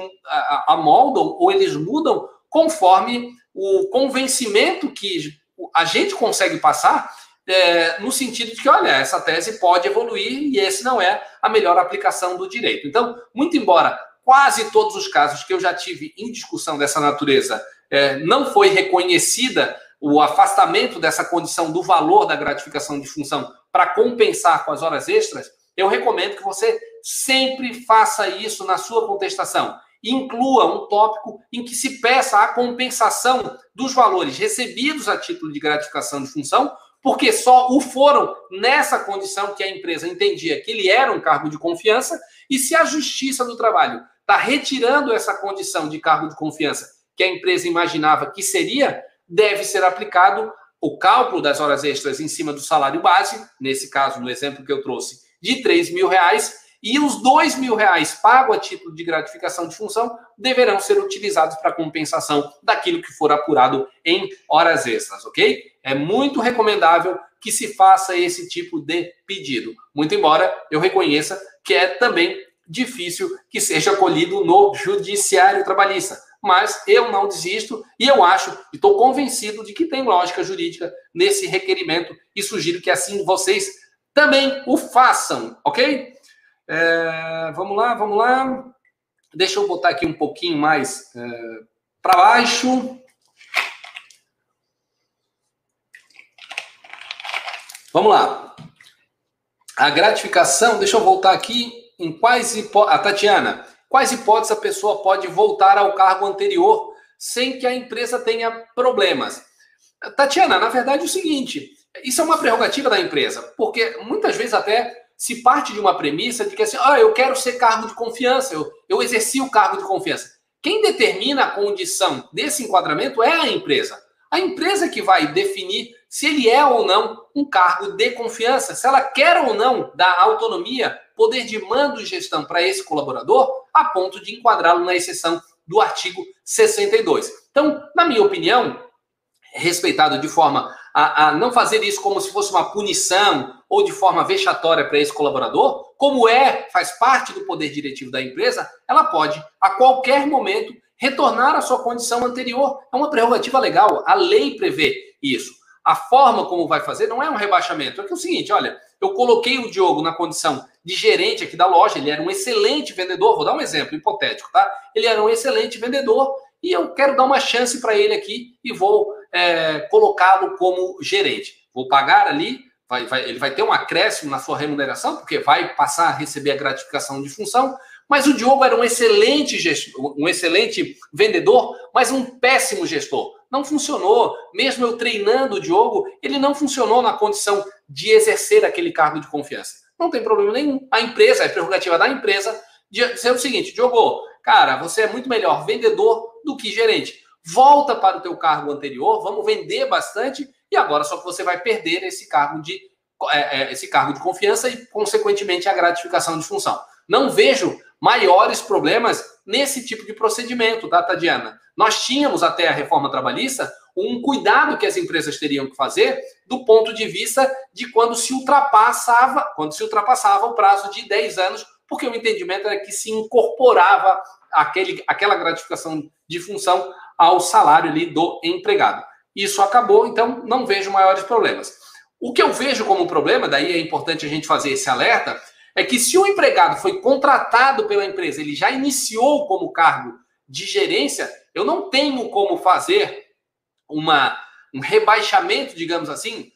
S1: amoldam ou eles mudam conforme o convencimento que a gente consegue passar é, no sentido de que, olha, essa tese pode evoluir e esse não é a melhor aplicação do direito. Então, muito embora quase todos os casos que eu já tive em discussão dessa natureza é, não foi reconhecida o afastamento dessa condição do valor da gratificação de função para compensar com as horas extras, eu recomendo que você sempre faça isso na sua contestação. Inclua um tópico em que se peça a compensação dos valores recebidos a título de gratificação de função, porque só o foram nessa condição que a empresa entendia que ele era um cargo de confiança, e se a Justiça do Trabalho está retirando essa condição de cargo de confiança que a empresa imaginava que seria, deve ser aplicado o cálculo das horas extras em cima do salário base, nesse caso, no exemplo que eu trouxe, de 3 mil reais, e os 2 mil reais pago a título de gratificação de função deverão ser utilizados para compensação daquilo que for apurado em horas extras, ok? É muito recomendável que se faça esse tipo de pedido. Muito embora eu reconheça que é também difícil que seja acolhido no judiciário trabalhista. Mas eu não desisto e eu acho e estou convencido de que tem lógica jurídica nesse requerimento e sugiro que assim vocês também o façam, ok? É, vamos lá, vamos lá. Deixa eu botar aqui um pouquinho mais é, para baixo. Vamos lá. a gratificação, deixa eu voltar aqui, em quais hipóteses, a Tatiana, quais hipóteses a pessoa pode voltar ao cargo anterior sem que a empresa tenha problemas? Tatiana, na verdade é o seguinte, isso é uma prerrogativa da empresa, porque muitas vezes até se parte de uma premissa de que assim, ah, eu quero ser cargo de confiança, eu, eu exerci o cargo de confiança. Quem determina a condição desse enquadramento é a empresa. A empresa que vai definir se ele é ou não um cargo de confiança, se ela quer ou não dar autonomia, poder de mando e gestão para esse colaborador, a ponto de enquadrá-lo na exceção do artigo 62. Então, na minha opinião, respeitado de forma a, a, não fazer isso como se fosse uma punição ou de forma vexatória para esse colaborador, como é, faz parte do poder diretivo da empresa, ela pode, a qualquer momento, retornar à sua condição anterior. É uma prerrogativa legal, a lei prevê isso. A forma como vai fazer não é um rebaixamento. É que é o seguinte, olha, eu coloquei o Diogo na condição de gerente aqui da loja, ele era um excelente vendedor, vou dar um exemplo hipotético, tá? Ele era um excelente vendedor e eu quero dar uma chance para ele aqui e vou é, colocá-lo como gerente. Vou pagar ali, vai, vai, ele vai ter um acréscimo na sua remuneração, porque vai passar a receber a gratificação de função. Mas o Diogo era um excelente gestor, um excelente vendedor, mas um péssimo gestor. Não funcionou. Mesmo eu treinando o Diogo, ele não funcionou na condição de exercer aquele cargo de confiança. Não tem problema nenhum. A empresa, é prerrogativa da empresa, dizer o seguinte: Diogo, cara, você é muito melhor vendedor do que gerente volta para o teu cargo anterior, vamos vender bastante e agora só que você vai perder esse cargo de é, é, esse cargo de confiança e consequentemente a gratificação de função. Não vejo maiores problemas nesse tipo de procedimento, tá, Tadiana? Nós tínhamos até a reforma trabalhista um cuidado que as empresas teriam que fazer do ponto de vista de quando se ultrapassava, quando se ultrapassava o prazo de 10 anos, porque o entendimento era que se incorporava aquele, aquela gratificação de função ao salário ali do empregado. Isso acabou, então não vejo maiores problemas. O que eu vejo como problema, daí é importante a gente fazer esse alerta, é que se o empregado foi contratado pela empresa, ele já iniciou como cargo de gerência, eu não tenho como fazer uma, um rebaixamento, digamos assim,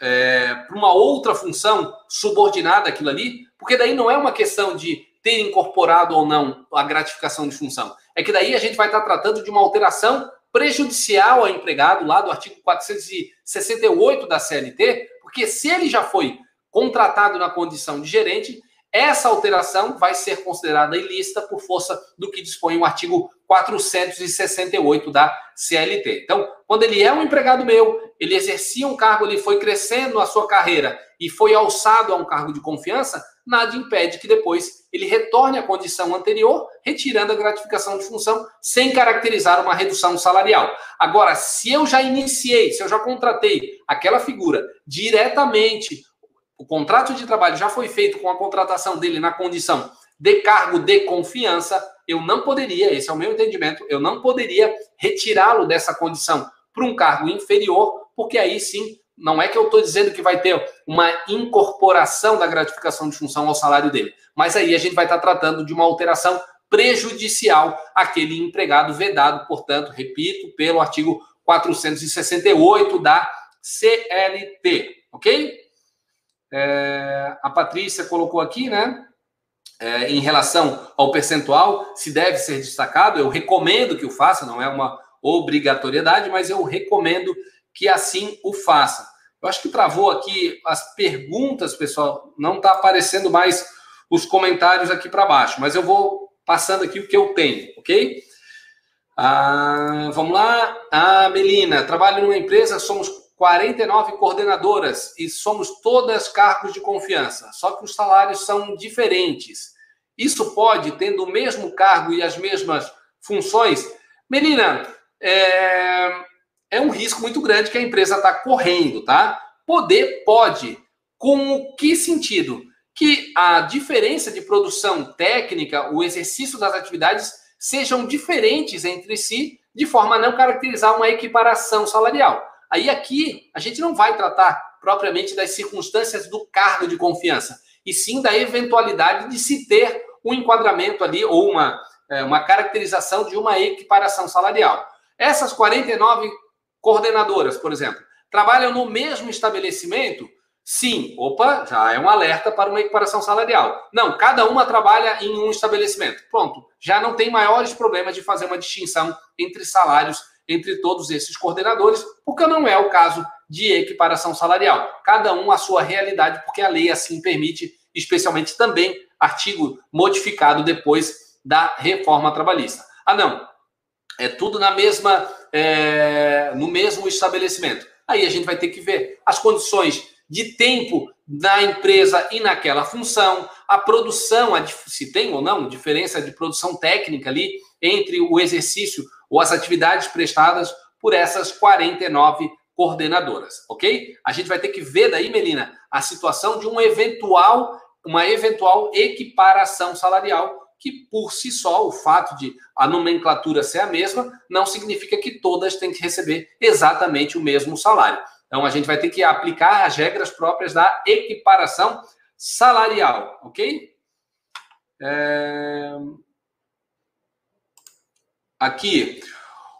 S1: é, para uma outra função subordinada àquilo ali, porque daí não é uma questão de ter incorporado ou não a gratificação de função. É que daí a gente vai estar tratando de uma alteração prejudicial ao empregado lá do artigo 468 da CLT, porque se ele já foi contratado na condição de gerente, essa alteração vai ser considerada ilícita por força do que dispõe o artigo 468 da CLT. Então, quando ele é um empregado meu, ele exercia um cargo, ele foi crescendo a sua carreira e foi alçado a um cargo de confiança, nada impede que depois ele retorne à condição anterior, retirando a gratificação de função, sem caracterizar uma redução salarial. Agora, se eu já iniciei, se eu já contratei aquela figura diretamente, o contrato de trabalho já foi feito com a contratação dele na condição de cargo de confiança, eu não poderia, esse é o meu entendimento, eu não poderia retirá-lo dessa condição para um cargo inferior, porque aí sim não é que eu estou dizendo que vai ter uma incorporação da gratificação de função ao salário dele, mas aí a gente vai estar tratando de uma alteração prejudicial àquele empregado vedado, portanto, repito, pelo artigo 468 da CLT, ok? É, a Patrícia colocou aqui, né? É, em relação ao percentual, se deve ser destacado, eu recomendo que o faça, não é uma obrigatoriedade, mas eu recomendo que assim o faça. Eu acho que travou aqui as perguntas, pessoal. Não está aparecendo mais os comentários aqui para baixo, mas eu vou passando aqui o que eu tenho, ok? Ah, vamos lá. Ah, Melina, trabalho numa empresa, somos 49 coordenadoras e somos todas cargos de confiança, só que os salários são diferentes. Isso pode, tendo o mesmo cargo e as mesmas funções? Melina, é, é um risco muito grande que a empresa está correndo, tá? Poder pode. Com que sentido? Que a diferença de produção técnica, o exercício das atividades sejam diferentes entre si, de forma a não caracterizar uma equiparação salarial. Aí aqui a gente não vai tratar propriamente das circunstâncias do cargo de confiança, e sim da eventualidade de se ter um enquadramento ali ou uma, é, uma caracterização de uma equiparação salarial. Essas 49 coordenadoras, por exemplo, trabalham no mesmo estabelecimento, Sim, opa, já é um alerta para uma equiparação salarial. Não, cada uma trabalha em um estabelecimento. Pronto, já não tem maiores problemas de fazer uma distinção entre salários entre todos esses coordenadores, porque não é o caso de equiparação salarial. Cada um a sua realidade, porque a lei assim permite, especialmente também artigo modificado depois da reforma trabalhista. Ah, não, é tudo na mesma, é, no mesmo estabelecimento. Aí a gente vai ter que ver as condições de tempo na empresa e naquela função, a produção, se tem ou não diferença de produção técnica ali entre o exercício ou as atividades prestadas por essas 49 coordenadoras, ok? A gente vai ter que ver daí, Melina, a situação de um eventual, uma eventual equiparação salarial, que por si só, o fato de a nomenclatura ser a mesma, não significa que todas têm que receber exatamente o mesmo salário. Então, a gente vai ter que aplicar as regras próprias da equiparação salarial, ok? É... Aqui,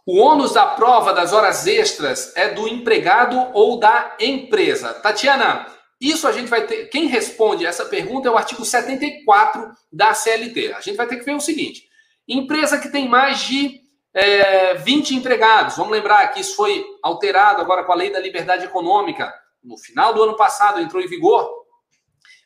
S1: o ônus da prova das horas extras é do empregado ou da empresa? Tatiana, isso a gente vai ter. Quem responde essa pergunta é o artigo 74 da CLT. A gente vai ter que ver o seguinte: empresa que tem mais de é, 20 empregados. Vamos lembrar que isso foi alterado agora com a lei da liberdade econômica. No final do ano passado entrou em vigor.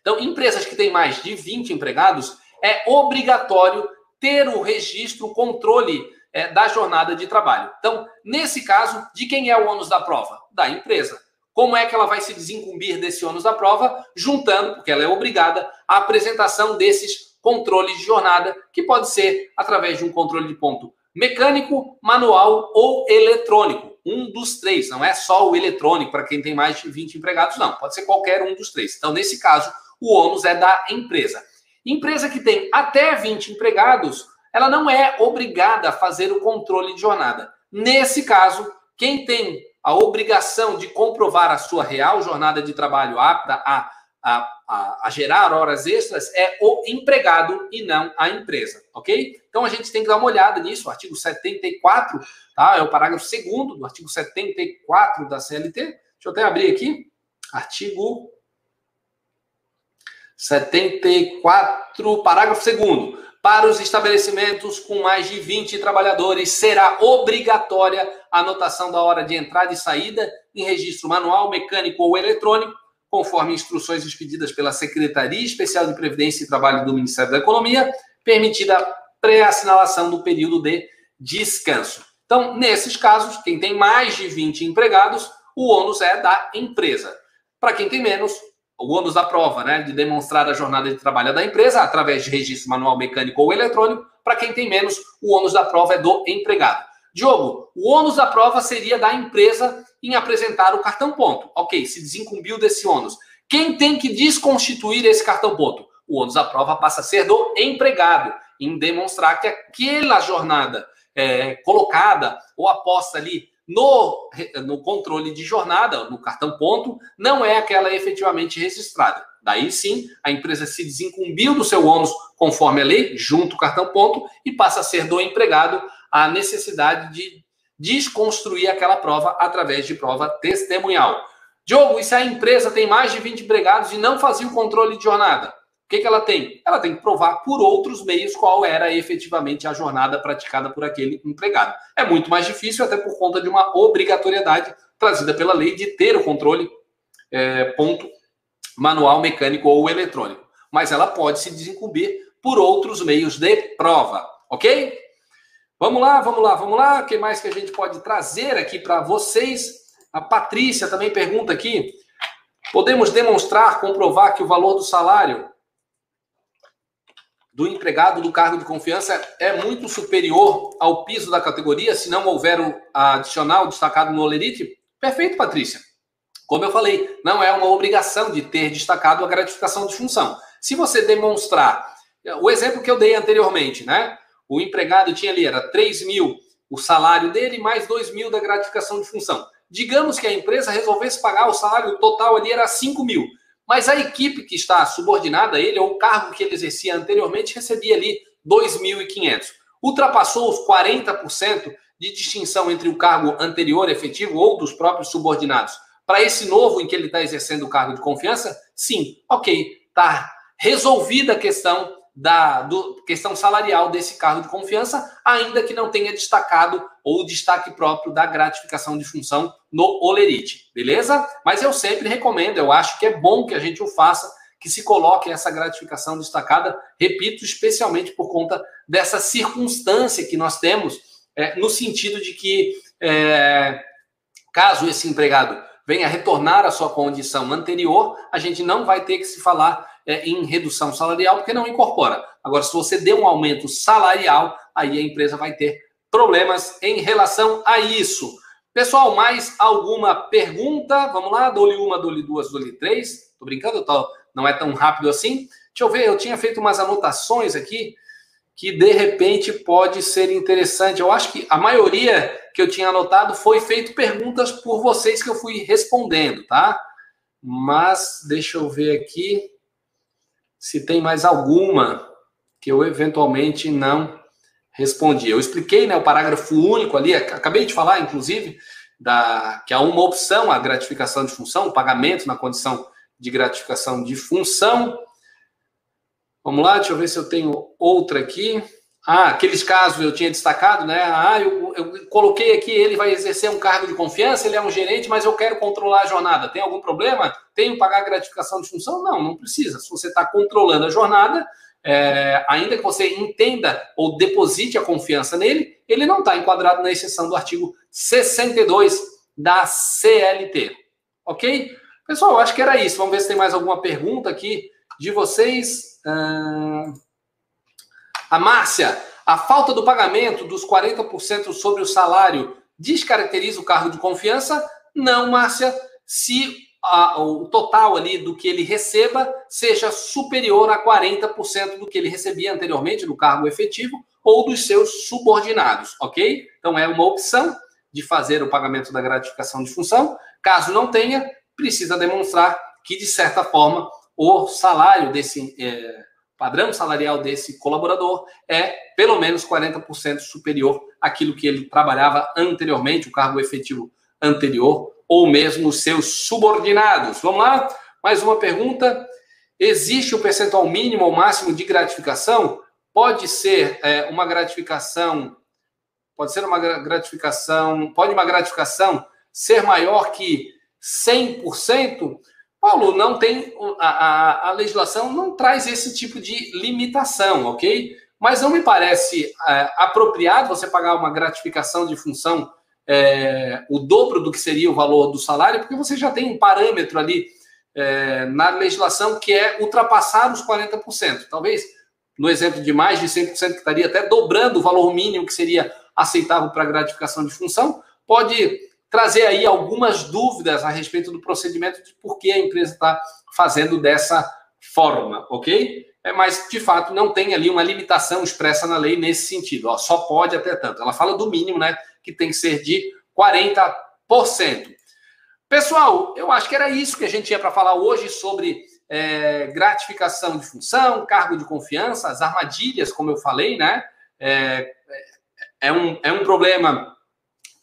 S1: Então, empresas que têm mais de 20 empregados, é obrigatório ter o registro, o controle é, da jornada de trabalho. Então, nesse caso, de quem é o ônus da prova? Da empresa. Como é que ela vai se desincumbir desse ônus da prova? Juntando, porque ela é obrigada, a apresentação desses controles de jornada, que pode ser através de um controle de ponto mecânico, manual ou eletrônico. Um dos três, não é só o eletrônico para quem tem mais de 20 empregados, não. Pode ser qualquer um dos três. Então, nesse caso, o ônus é da empresa. Empresa que tem até 20 empregados, ela não é obrigada a fazer o controle de jornada. Nesse caso, quem tem a obrigação de comprovar a sua real jornada de trabalho apta a a, a, a, gerar horas extras é o empregado e não a empresa, ok? Então a gente tem que dar uma olhada nisso, o artigo 74, tá? É o parágrafo 2 do artigo 74 da CLT. Deixa eu até abrir aqui. Artigo 74, parágrafo 2 para os estabelecimentos com mais de 20 trabalhadores, será obrigatória a anotação da hora de entrada e saída em registro manual, mecânico ou eletrônico, conforme instruções expedidas pela Secretaria Especial de Previdência e Trabalho do Ministério da Economia, permitida a pré-assinalação do período de descanso. Então, nesses casos, quem tem mais de 20 empregados, o ônus é da empresa. Para quem tem menos, o ônus da prova, né, de demonstrar a jornada de trabalho da empresa através de registro manual mecânico ou eletrônico. Para quem tem menos, o ônus da prova é do empregado. Diogo, o ônus da prova seria da empresa em apresentar o cartão ponto. Ok, se desincumbiu desse ônus. Quem tem que desconstituir esse cartão ponto? O ônus da prova passa a ser do empregado, em demonstrar que aquela jornada é, colocada ou aposta ali no, no controle de jornada, no cartão ponto, não é aquela efetivamente registrada. Daí sim, a empresa se desincumbiu do seu ônus conforme a lei, junto o cartão ponto, e passa a ser do empregado a necessidade de desconstruir aquela prova através de prova testemunhal. Diogo, e se a empresa tem mais de 20 empregados e não fazia o controle de jornada? Que, que ela tem? Ela tem que provar por outros meios qual era efetivamente a jornada praticada por aquele empregado. É muito mais difícil, até por conta de uma obrigatoriedade trazida pela lei de ter o controle é, ponto manual, mecânico ou eletrônico. Mas ela pode se desincumbir por outros meios de prova, ok? Vamos lá, vamos lá, vamos lá. O que mais que a gente pode trazer aqui para vocês? A Patrícia também pergunta aqui: podemos demonstrar, comprovar que o valor do salário do empregado do cargo de confiança é muito superior ao piso da categoria, se não houver o adicional destacado no Olerite? Perfeito, Patrícia. Como eu falei, não é uma obrigação de ter destacado a gratificação de função. Se você demonstrar, o exemplo que eu dei anteriormente, né? O empregado tinha ali, era 3 mil o salário dele, mais 2 mil da gratificação de função. Digamos que a empresa resolvesse pagar o salário total ali, era 5 mil. Mas a equipe que está subordinada a ele, ou o cargo que ele exercia anteriormente, recebia ali 2.500. Ultrapassou os 40% de distinção entre o cargo anterior efetivo ou dos próprios subordinados para esse novo em que ele está exercendo o cargo de confiança? Sim, ok, está resolvida a questão da do, questão salarial desse cargo de confiança, ainda que não tenha destacado ou destaque próprio da gratificação de função no Olerite, beleza? Mas eu sempre recomendo, eu acho que é bom que a gente o faça, que se coloque essa gratificação destacada, repito, especialmente por conta dessa circunstância que nós temos, é, no sentido de que, é, caso esse empregado venha retornar à sua condição anterior, a gente não vai ter que se falar é, em redução salarial, porque não incorpora. Agora, se você der um aumento salarial, aí a empresa vai ter problemas em relação a isso. Pessoal, mais alguma pergunta? Vamos lá, dou-lhe uma, dou-lhe duas, dou-lhe três. Tô brincando, tô, não é tão rápido assim. Deixa eu ver, eu tinha feito umas anotações aqui que de repente pode ser interessante. Eu acho que a maioria que eu tinha anotado foi feito perguntas por vocês que eu fui respondendo, tá? Mas deixa eu ver aqui se tem mais alguma que eu eventualmente não respondi. Eu expliquei, né, o parágrafo único ali, acabei de falar, inclusive, da que há uma opção a gratificação de função, o pagamento na condição de gratificação de função. Vamos lá, deixa eu ver se eu tenho outra aqui. Ah, aqueles casos eu tinha destacado, né? Ah, eu, eu, coloquei aqui, ele vai exercer um cargo de confiança, ele é um gerente, mas eu quero controlar a jornada. Tem algum problema? Tenho que pagar gratificação de função? Não, não precisa. Se você está controlando a jornada, é, ainda que você entenda ou deposite a confiança nele, ele não está enquadrado na exceção do artigo 62 da CLT. Ok? Pessoal, acho que era isso. Vamos ver se tem mais alguma pergunta aqui de vocês. Uh... A Márcia, a falta do pagamento dos 40% sobre o salário descaracteriza o cargo de confiança? Não, Márcia. Se a, o total ali do que ele receba seja superior a 40% do que ele recebia anteriormente no cargo efetivo ou dos seus subordinados, ok? Então é uma opção de fazer o pagamento da gratificação de função. Caso não tenha, precisa demonstrar que, de certa forma, o salário desse. É, padrão salarial desse colaborador é pelo menos 40% superior àquilo que ele trabalhava anteriormente, o cargo efetivo anterior, ou mesmo os seus subordinados. Vamos lá? Mais uma pergunta. Existe o um percentual mínimo ou máximo de gratificação? Pode ser é, uma gratificação, pode ser uma gratificação, pode uma gratificação ser maior que 100%? Paulo, não tem a, a, a, legislação não traz esse tipo de limitação, ok? Mas não me parece é, apropriado você pagar uma gratificação de função é, o dobro do que seria o valor do salário, porque você já tem um parâmetro ali é, na legislação que é ultrapassar os 40%. Talvez, no exemplo de mais de 100%, que estaria até dobrando o valor mínimo que seria aceitável para gratificação de função, pode trazer aí algumas dúvidas a respeito do procedimento de por que a empresa está fazendo dessa forma, ok? É, mas, de fato, não tem ali uma limitação expressa na lei nesse sentido. Ó, só pode até tanto. Ela fala do mínimo, né? Que tem que ser de 40%. Pessoal, eu acho que era isso que a gente tinha para falar hoje sobre é, gratificação de função, cargo de confiança, as armadilhas, como eu falei, né? É, é, um, é um problema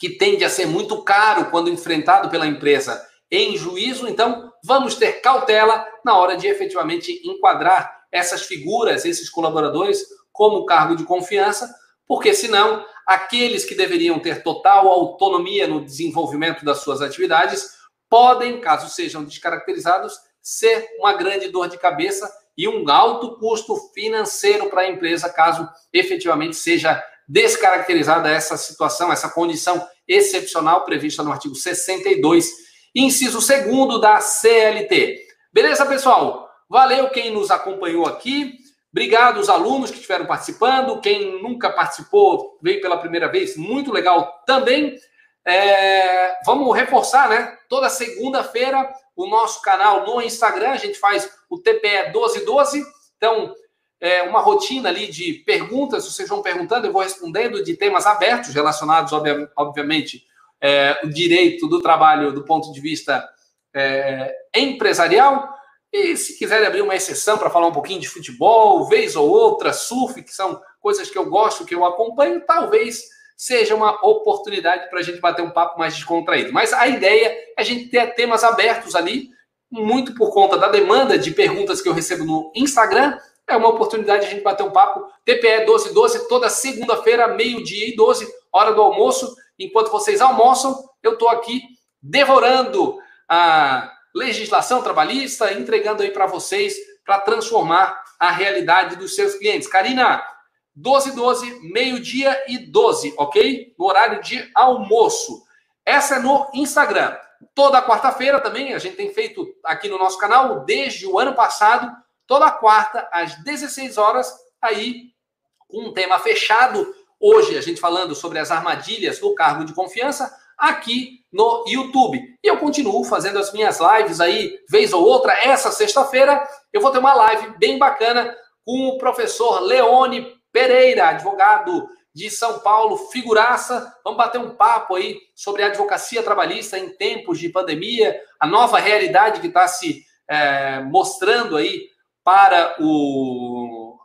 S1: que tende a ser muito caro quando enfrentado pela empresa em juízo, então vamos ter cautela na hora de efetivamente enquadrar essas figuras, esses colaboradores, como cargo de confiança, porque senão aqueles que deveriam ter total autonomia no desenvolvimento das suas atividades podem, caso sejam descaracterizados, ser uma grande dor de cabeça e um alto custo financeiro para a empresa, caso efetivamente seja descaracterizada essa situação, essa condição excepcional prevista no artigo 62, inciso 2 da CLT. Beleza, pessoal? Valeu quem nos acompanhou aqui. Obrigado os alunos que estiveram participando. Quem nunca participou, veio pela primeira vez, muito legal também. É, vamos reforçar, né? Toda segunda-feira, o nosso canal no Instagram, a gente faz o TPE 1212. Então, é, uma rotina ali de perguntas, vocês vão perguntando, eu vou respondendo de temas abertos, relacionados, obviamente, é, o direito do trabalho do ponto de vista é, empresarial. E se quiserem abrir uma exceção para falar um pouquinho de futebol, vez ou outra, surf, que são coisas que eu gosto, que eu acompanho, talvez seja uma oportunidade para a gente bater um papo mais descontraído. Mas a ideia é a gente ter temas abertos ali, muito por conta da demanda de perguntas que eu recebo no Instagram. É uma oportunidade de a gente bater um papo. TPE 1212, toda segunda-feira, meio-dia e 12, hora do almoço. Enquanto vocês almoçam, eu estou aqui devorando a legislação trabalhista, entregando aí para vocês para transformar a realidade dos seus clientes. Karina, 12 12, meio-dia e 12, ok? No horário de almoço. Essa é no Instagram. Toda quarta-feira também, a gente tem feito aqui no nosso canal, desde o ano passado, toda quarta, às 16 horas, aí, com um tema fechado. Hoje, a gente falando sobre as armadilhas do cargo de confiança, aqui no YouTube. E eu continuo fazendo as minhas lives aí, vez ou outra. Essa sexta-feira, eu vou ter uma live bem bacana com o professor Leone Pereira, advogado de São Paulo, figuraça. Vamos bater um papo aí sobre a advocacia trabalhista em tempos de pandemia, a nova realidade que está se é, mostrando aí para o,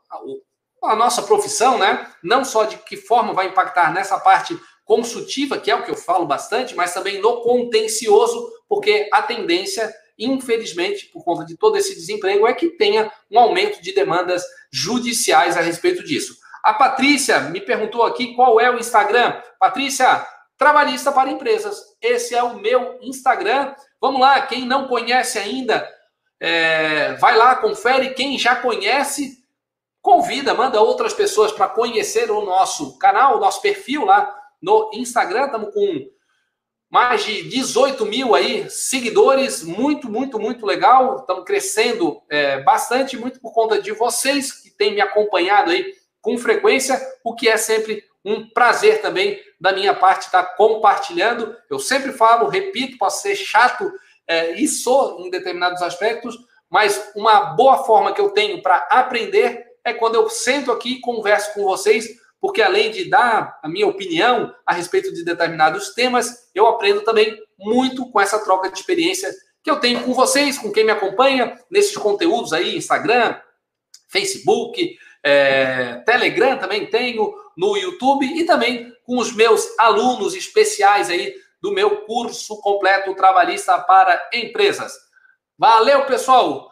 S1: a nossa profissão, né? Não só de que forma vai impactar nessa parte consultiva, que é o que eu falo bastante, mas também no contencioso, porque a tendência infelizmente, por conta de todo esse desemprego, é que tenha um aumento de demandas judiciais a respeito disso. A Patrícia me perguntou aqui qual é o Instagram. Patrícia, Trabalhista para Empresas. Esse é o meu Instagram. Vamos lá, quem não conhece ainda, é, vai lá, confere. Quem já conhece, convida, manda outras pessoas para conhecer o nosso canal, o nosso perfil lá no Instagram. Estamos com mais de 18 mil aí seguidores, muito, muito, muito legal. Estamos crescendo é, bastante, muito por conta de vocês que têm me acompanhado aí com frequência, o que é sempre um prazer também da minha parte estar compartilhando. Eu sempre falo, repito, posso ser chato é, e sou em determinados aspectos, mas uma boa forma que eu tenho para aprender é quando eu sento aqui e converso com vocês porque além de dar a minha opinião a respeito de determinados temas, eu aprendo também muito com essa troca de experiência que eu tenho com vocês, com quem me acompanha nesses conteúdos aí, Instagram, Facebook, é, Telegram também tenho, no YouTube e também com os meus alunos especiais aí do meu curso completo trabalhista para empresas. Valeu, pessoal!